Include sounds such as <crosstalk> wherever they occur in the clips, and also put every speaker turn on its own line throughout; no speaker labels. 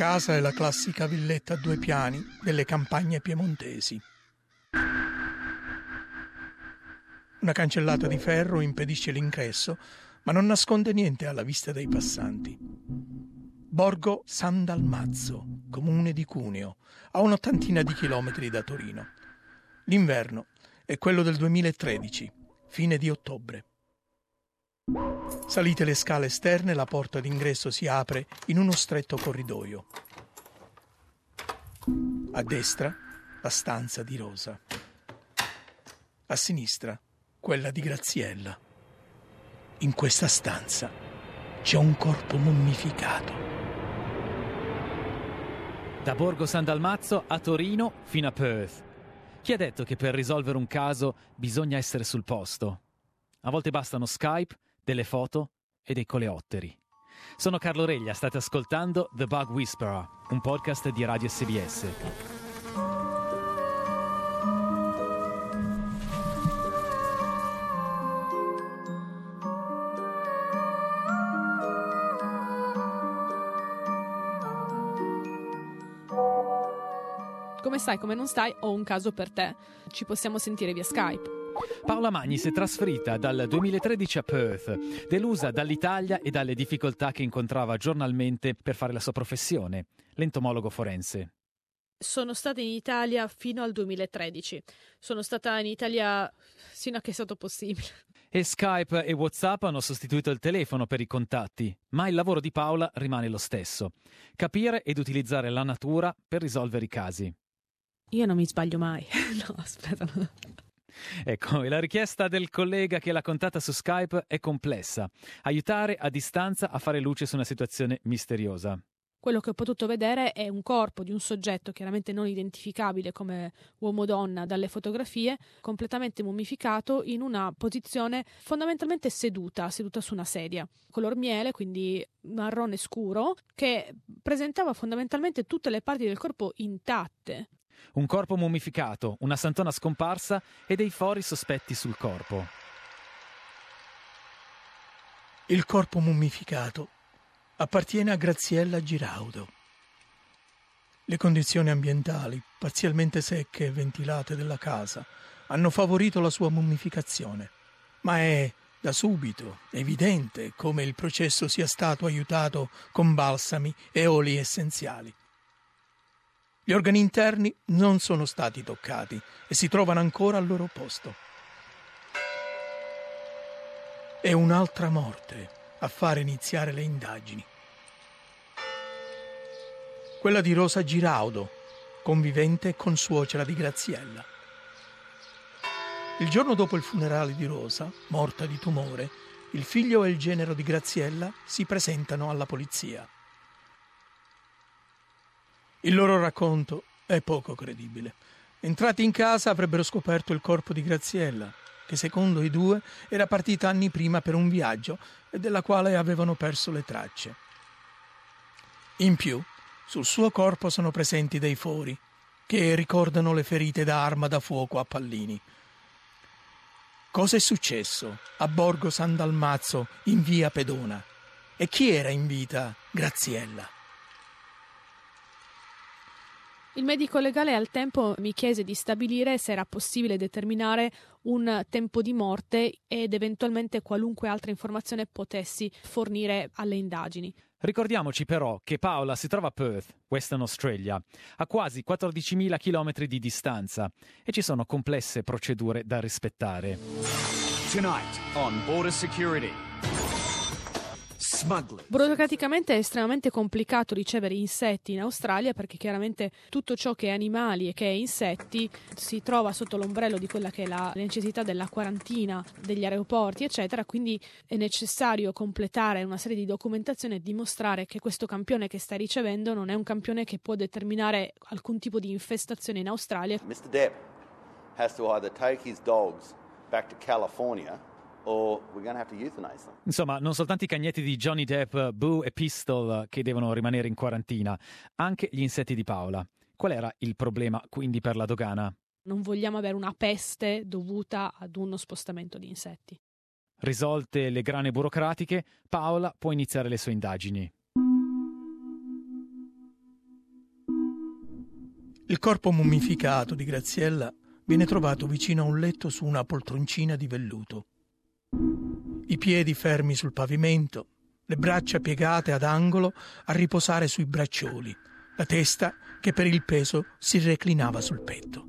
casa è la classica villetta a due piani delle campagne piemontesi. Una cancellata di ferro impedisce l'ingresso, ma non nasconde niente alla vista dei passanti. Borgo San Dalmazzo, comune di Cuneo, a un'ottantina di chilometri da Torino. L'inverno è quello del 2013, fine di ottobre. Salite le scale esterne, la porta d'ingresso si apre in uno stretto corridoio. A destra la stanza di Rosa. A sinistra quella di Graziella. In questa stanza c'è un corpo mummificato.
Da Borgo San Dalmazzo a Torino fino a Perth. Chi ha detto che per risolvere un caso bisogna essere sul posto? A volte bastano Skype, delle foto e dei coleotteri. Sono Carlo Reglia, state ascoltando The Bug Whisperer, un podcast di Radio SBS.
Come stai, come non stai, ho un caso per te. Ci possiamo sentire via Skype.
Paola Magni si è trasferita dal 2013 a Perth, delusa dall'Italia e dalle difficoltà che incontrava giornalmente per fare la sua professione, l'entomologo forense.
Sono stata in Italia fino al 2013. Sono stata in Italia sino a che è stato possibile.
E Skype e WhatsApp hanno sostituito il telefono per i contatti, ma il lavoro di Paola rimane lo stesso: capire ed utilizzare la natura per risolvere i casi.
Io non mi sbaglio mai. <laughs> no, aspetta. No.
Ecco, la richiesta del collega che l'ha contata su Skype è complessa. Aiutare a distanza a fare luce su una situazione misteriosa.
Quello che ho potuto vedere è un corpo di un soggetto chiaramente non identificabile come uomo o donna dalle fotografie, completamente mummificato in una posizione fondamentalmente seduta, seduta su una sedia, color miele, quindi marrone scuro, che presentava fondamentalmente tutte le parti del corpo intatte.
Un corpo mummificato, una santona scomparsa e dei fori sospetti sul corpo.
Il corpo mummificato appartiene a Graziella Giraudo. Le condizioni ambientali, parzialmente secche e ventilate della casa, hanno favorito la sua mummificazione, ma è da subito evidente come il processo sia stato aiutato con balsami e oli essenziali. Gli organi interni non sono stati toccati e si trovano ancora al loro posto. È un'altra morte a fare iniziare le indagini. Quella di Rosa Giraudo, convivente con suocera di Graziella. Il giorno dopo il funerale di Rosa, morta di tumore, il figlio e il genero di Graziella si presentano alla polizia. Il loro racconto è poco credibile. Entrati in casa avrebbero scoperto il corpo di Graziella, che secondo i due era partita anni prima per un viaggio e della quale avevano perso le tracce. In più, sul suo corpo sono presenti dei fori che ricordano le ferite da arma da fuoco a pallini. Cosa è successo a Borgo San Dalmazzo in via Pedona? E chi era in vita Graziella?
Il medico legale al tempo mi chiese di stabilire se era possibile determinare un tempo di morte ed eventualmente qualunque altra informazione potessi fornire alle indagini.
Ricordiamoci però che Paola si trova a Perth, Western Australia, a quasi 14.000 km di distanza e ci sono complesse procedure da rispettare.
Tonight on Border Security.
Burocraticamente è estremamente complicato ricevere insetti in Australia perché chiaramente tutto ciò che è animali e che è insetti si trova sotto l'ombrello di quella che è la necessità della quarantina degli aeroporti, eccetera, quindi è necessario completare una serie di documentazioni e dimostrare che questo campione che stai ricevendo non è un campione che può determinare alcun tipo di infestazione in Australia.
Mr. Depp has to either take his dogs back to California
Insomma, non soltanto i cagnetti di Johnny Depp, Boo e Pistol che devono rimanere in quarantina, anche gli insetti di Paola. Qual era il problema quindi per la dogana?
Non vogliamo avere una peste dovuta ad uno spostamento di insetti.
Risolte le grane burocratiche, Paola può iniziare le sue indagini.
Il corpo mummificato di Graziella viene trovato vicino a un letto su una poltroncina di velluto. Piedi fermi sul pavimento, le braccia piegate ad angolo a riposare sui braccioli, la testa che per il peso si reclinava sul petto.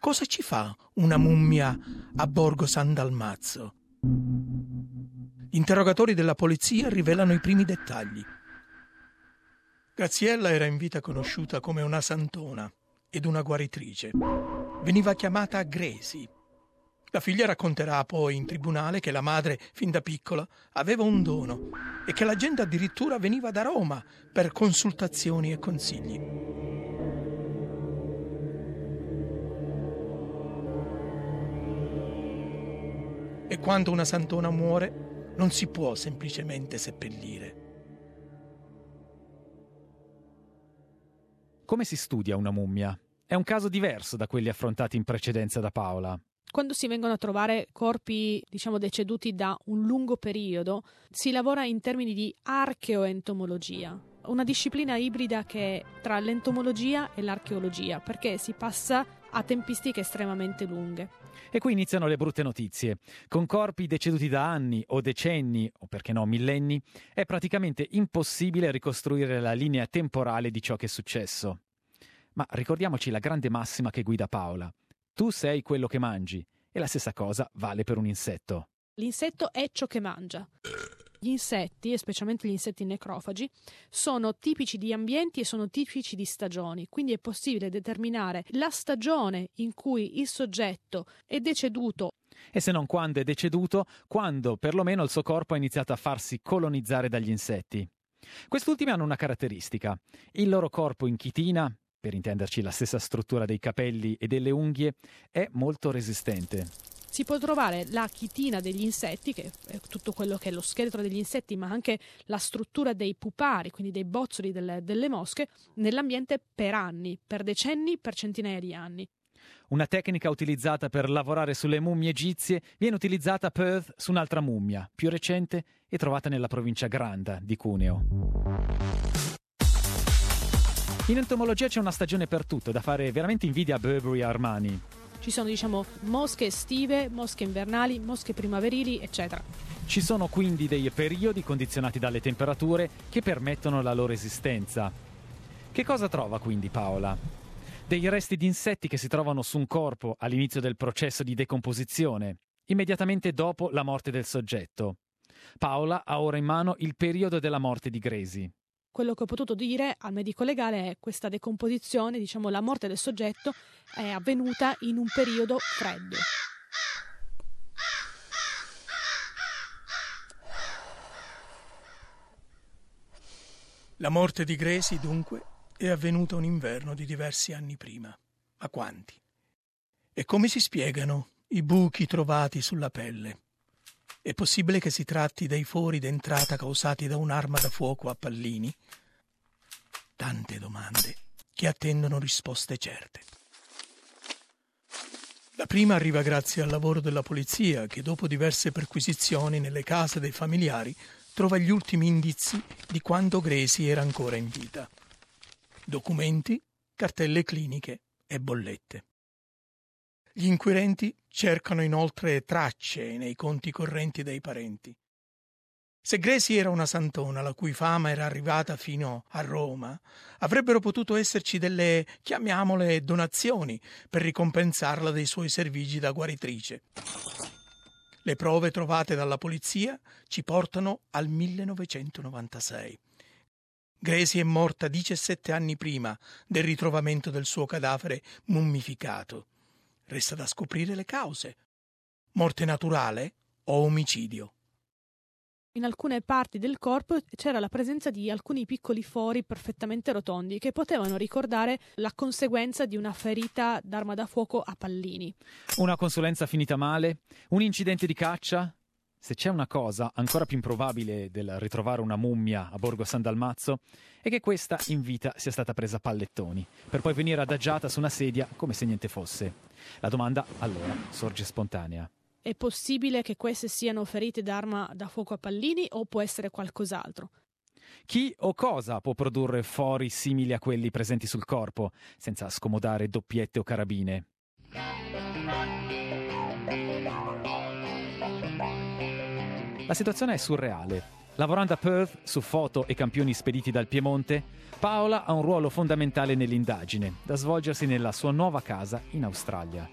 Cosa ci fa una mummia a Borgo San Dalmazzo? Gli interrogatori della polizia rivelano i primi dettagli. Graziella era in vita conosciuta come una santona ed una guaritrice. Veniva chiamata Gresi. La figlia racconterà poi in tribunale che la madre, fin da piccola, aveva un dono e che la gente addirittura veniva da Roma per consultazioni e consigli. E quando una santona muore, non si può semplicemente seppellire.
Come si studia una mummia? È un caso diverso da quelli affrontati in precedenza da Paola.
Quando si vengono a trovare corpi, diciamo, deceduti da un lungo periodo, si lavora in termini di archeoentomologia, una disciplina ibrida che è tra l'entomologia e l'archeologia, perché si passa a tempistiche estremamente lunghe.
E qui iniziano le brutte notizie. Con corpi deceduti da anni o decenni, o perché no millenni, è praticamente impossibile ricostruire la linea temporale di ciò che è successo. Ma ricordiamoci la grande massima che guida Paola. Tu sei quello che mangi, e la stessa cosa vale per un insetto.
L'insetto è ciò che mangia. Gli insetti, e specialmente gli insetti necrofagi, sono tipici di ambienti e sono tipici di stagioni, quindi è possibile determinare la stagione in cui il soggetto è deceduto.
E se non quando è deceduto, quando perlomeno il suo corpo ha iniziato a farsi colonizzare dagli insetti. Quest'ultimi hanno una caratteristica. Il loro corpo in chitina, per intenderci la stessa struttura dei capelli e delle unghie, è molto resistente.
Si può trovare la chitina degli insetti, che è tutto quello che è lo scheletro degli insetti, ma anche la struttura dei pupari, quindi dei bozzoli delle, delle mosche, nell'ambiente per anni, per decenni, per centinaia di anni.
Una tecnica utilizzata per lavorare sulle mummie egizie viene utilizzata a Perth su un'altra mummia, più recente e trovata nella provincia Granda di Cuneo. In entomologia c'è una stagione per tutto, da fare veramente invidia a Burberry e Armani.
Ci sono, diciamo, mosche estive, mosche invernali, mosche primaverili, eccetera.
Ci sono quindi dei periodi condizionati dalle temperature che permettono la loro esistenza. Che cosa trova quindi Paola? Dei resti di insetti che si trovano su un corpo all'inizio del processo di decomposizione, immediatamente dopo la morte del soggetto. Paola ha ora in mano il periodo della morte di Gresi
quello che ho potuto dire al medico legale è questa decomposizione, diciamo la morte del soggetto è avvenuta in un periodo freddo.
La morte di Gresi, dunque, è avvenuta un inverno di diversi anni prima. Ma quanti? E come si spiegano i buchi trovati sulla pelle? È possibile che si tratti dei fori d'entrata causati da un'arma da fuoco a pallini? Tante domande che attendono risposte certe. La prima arriva grazie al lavoro della polizia che dopo diverse perquisizioni nelle case dei familiari trova gli ultimi indizi di quando Gresi era ancora in vita. Documenti, cartelle cliniche e bollette. Gli inquirenti cercano inoltre tracce nei conti correnti dei parenti. Se Gresi era una santona la cui fama era arrivata fino a Roma, avrebbero potuto esserci delle, chiamiamole, donazioni per ricompensarla dei suoi servigi da guaritrice. Le prove trovate dalla polizia ci portano al 1996. Gresi è morta 17 anni prima del ritrovamento del suo cadavere mummificato. Resta da scoprire le cause. Morte naturale o omicidio?
In alcune parti del corpo c'era la presenza di alcuni piccoli fori perfettamente rotondi che potevano ricordare la conseguenza di una ferita d'arma da fuoco a pallini.
Una consulenza finita male? Un incidente di caccia? Se c'è una cosa ancora più improbabile del ritrovare una mummia a Borgo San Dalmazzo, è che questa in vita sia stata presa a pallettoni, per poi venire adagiata su una sedia come se niente fosse. La domanda allora sorge spontanea.
È possibile che queste siano ferite d'arma da fuoco a pallini o può essere qualcos'altro?
Chi o cosa può produrre fori simili a quelli presenti sul corpo, senza scomodare doppiette o carabine? La situazione è surreale. Lavorando a Perth su foto e campioni spediti dal Piemonte, Paola ha un ruolo fondamentale nell'indagine, da svolgersi nella sua nuova casa in Australia.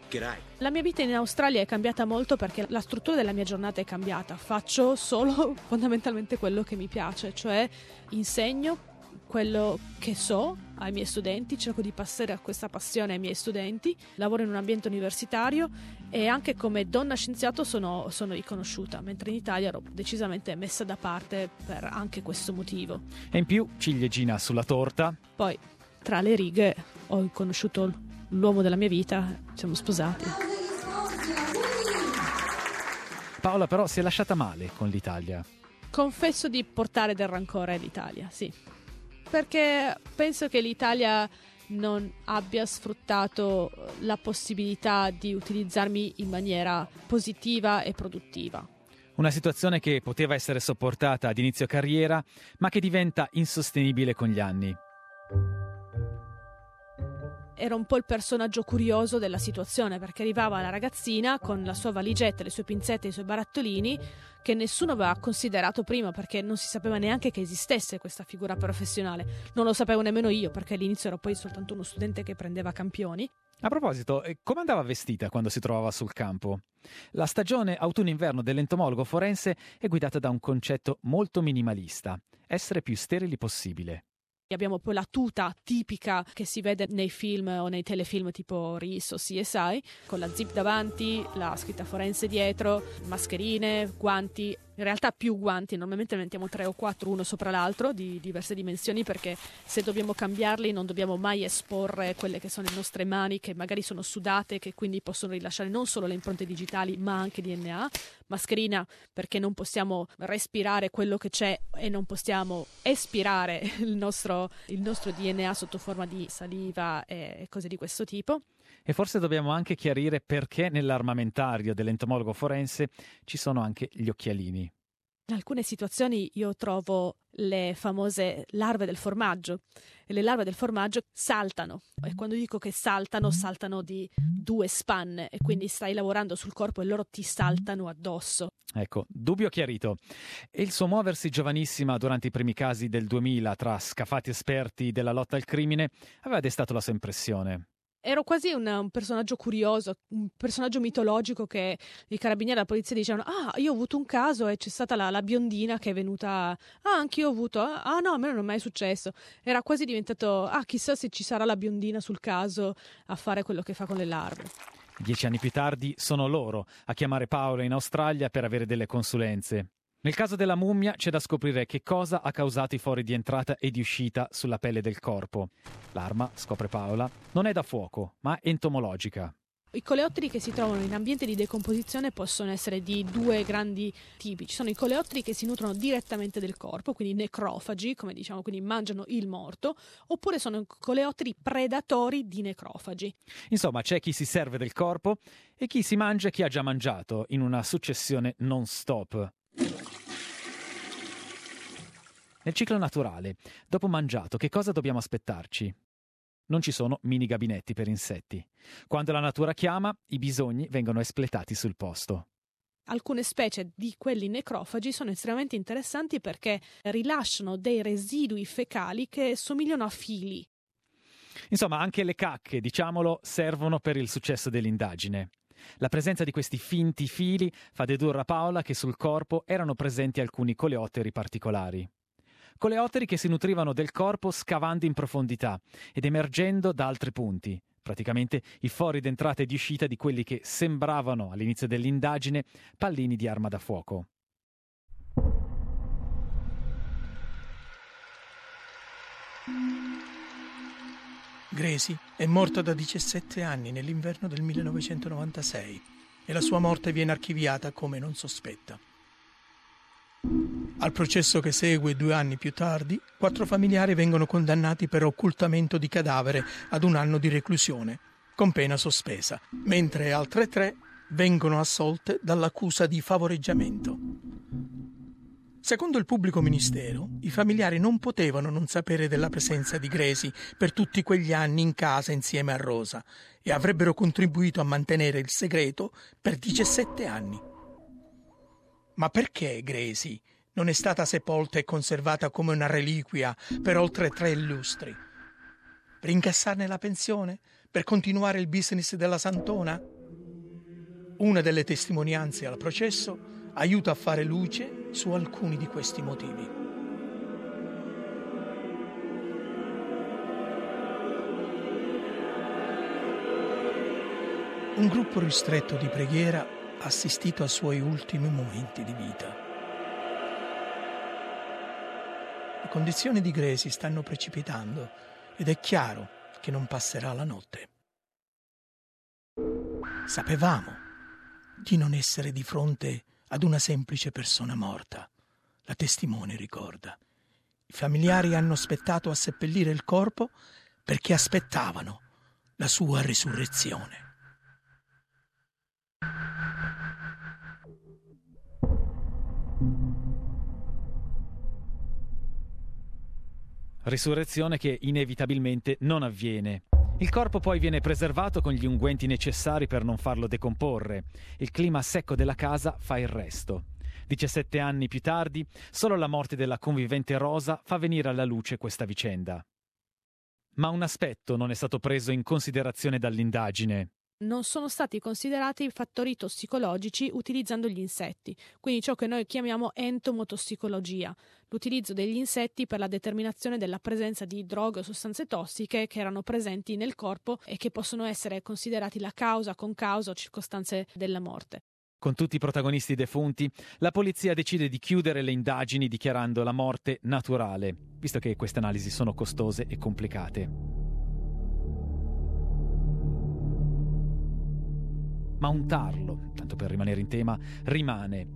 La mia vita in Australia è cambiata molto perché la struttura della mia giornata è cambiata. Faccio solo <laughs> fondamentalmente quello che mi piace, cioè insegno quello che so ai miei studenti, cerco di passare questa passione ai miei studenti, lavoro in un ambiente universitario e anche come donna scienziato sono, sono riconosciuta, mentre in Italia ero decisamente messa da parte per anche questo motivo.
E in più ciliegina sulla torta.
Poi, tra le righe, ho conosciuto l'uomo della mia vita, siamo sposati.
Paola però si è lasciata male con l'Italia.
Confesso di portare del rancore all'Italia, sì perché penso che l'Italia non abbia sfruttato la possibilità di utilizzarmi in maniera positiva e produttiva.
Una situazione che poteva essere sopportata ad inizio carriera, ma che diventa insostenibile con gli anni
era un po' il personaggio curioso della situazione perché arrivava la ragazzina con la sua valigetta, le sue pinzette i suoi barattolini che nessuno aveva considerato prima perché non si sapeva neanche che esistesse questa figura professionale. Non lo sapevo nemmeno io perché all'inizio ero poi soltanto uno studente che prendeva campioni.
A proposito, eh, come andava vestita quando si trovava sul campo? La stagione autunno-inverno dell'entomologo forense è guidata da un concetto molto minimalista, essere più sterili possibile.
Abbiamo poi la tuta tipica che si vede nei film o nei telefilm tipo RIS o CSI, con la zip davanti, la scritta forense dietro, mascherine, guanti in realtà più guanti, normalmente ne mettiamo tre o quattro uno sopra l'altro di diverse dimensioni perché se dobbiamo cambiarli non dobbiamo mai esporre quelle che sono le nostre mani che magari sono sudate che quindi possono rilasciare non solo le impronte digitali ma anche DNA, mascherina perché non possiamo respirare quello che c'è e non possiamo espirare <laughs> il nostro, il nostro DNA sotto forma di saliva e cose di questo tipo.
E forse dobbiamo anche chiarire perché nell'armamentario dell'entomologo forense ci sono anche gli occhialini.
In alcune situazioni io trovo le famose larve del formaggio e le larve del formaggio saltano e quando dico che saltano saltano di due spanne e quindi stai lavorando sul corpo e loro ti saltano addosso.
Ecco, dubbio chiarito. E il suo muoversi giovanissima durante i primi casi del 2000 tra scafati esperti della lotta al crimine aveva destato la sua impressione
ero quasi un, un, personaggio curioso, un personaggio mitologico che i carabinieri e la polizia dicevano: Ah, io ho avuto un caso e c'è stata la, la biondina che è venuta. Ah, anch'io ho avuto. Ah, no, a me non è mai successo. Era quasi diventato: Ah, chissà se ci sarà la biondina sul caso a fare quello che fa con le larve.
Dieci anni più tardi sono loro a chiamare Paolo in Australia per avere delle consulenze. Nel caso della mummia c'è da scoprire che cosa ha causato i fori di entrata e di uscita sulla pelle del corpo. L'arma, scopre Paola, non è da fuoco, ma entomologica.
I coleotteri che si trovano in ambiente di decomposizione possono essere di due grandi tipi. Ci sono i coleotteri che si nutrono direttamente del corpo, quindi necrofagi, come diciamo, quindi mangiano il morto, oppure sono coleotteri predatori di necrofagi.
Insomma, c'è chi si serve del corpo e chi si mangia chi ha già mangiato, in una successione non stop. Nel ciclo naturale, dopo mangiato, che cosa dobbiamo aspettarci? Non ci sono mini gabinetti per insetti. Quando la natura chiama, i bisogni vengono espletati sul posto.
Alcune specie di quelli necrofagi sono estremamente interessanti perché rilasciano dei residui fecali che somigliano a fili.
Insomma, anche le cacche, diciamolo, servono per il successo dell'indagine. La presenza di questi finti fili fa dedurre a Paola che sul corpo erano presenti alcuni coleotteri particolari. Coleotteri che si nutrivano del corpo scavando in profondità ed emergendo da altri punti, praticamente i fori d'entrata e di uscita di quelli che sembravano all'inizio dell'indagine pallini di arma da fuoco.
Gresi è morta da 17 anni nell'inverno del 1996 e la sua morte viene archiviata come non sospetta. Al processo che segue due anni più tardi, quattro familiari vengono condannati per occultamento di cadavere ad un anno di reclusione, con pena sospesa, mentre altre tre vengono assolte dall'accusa di favoreggiamento. Secondo il pubblico ministero, i familiari non potevano non sapere della presenza di Gresi per tutti quegli anni in casa insieme a Rosa e avrebbero contribuito a mantenere il segreto per 17 anni. Ma perché Gresi non è stata sepolta e conservata come una reliquia per oltre tre lustri? Per incassarne la pensione? Per continuare il business della Santona? Una delle testimonianze al processo aiuta a fare luce su alcuni di questi motivi. Un gruppo ristretto di preghiera ha assistito ai suoi ultimi momenti di vita. Condizioni di Gresi stanno precipitando ed è chiaro che non passerà la notte. Sapevamo di non essere di fronte ad una semplice persona morta. La testimone ricorda. I familiari hanno aspettato a seppellire il corpo perché aspettavano la sua risurrezione.
Risurrezione che inevitabilmente non avviene. Il corpo poi viene preservato con gli unguenti necessari per non farlo decomporre. Il clima secco della casa fa il resto. 17 anni più tardi, solo la morte della convivente Rosa fa venire alla luce questa vicenda. Ma un aspetto non è stato preso in considerazione dall'indagine
non sono stati considerati fattori tossicologici utilizzando gli insetti, quindi ciò che noi chiamiamo entomotossicologia, l'utilizzo degli insetti per la determinazione della presenza di droghe o sostanze tossiche che erano presenti nel corpo e che possono essere considerati la causa, con causa o circostanze della morte.
Con tutti i protagonisti defunti, la polizia decide di chiudere le indagini dichiarando la morte naturale, visto che queste analisi sono costose e complicate. Ma un tarlo, tanto per rimanere in tema, rimane.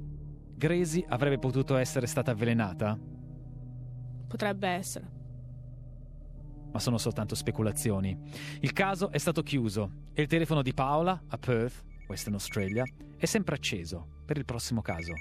Gresi avrebbe potuto essere stata avvelenata?
Potrebbe essere.
Ma sono soltanto speculazioni. Il caso è stato chiuso e il telefono di Paola a Perth, Western Australia, è sempre acceso per il prossimo caso.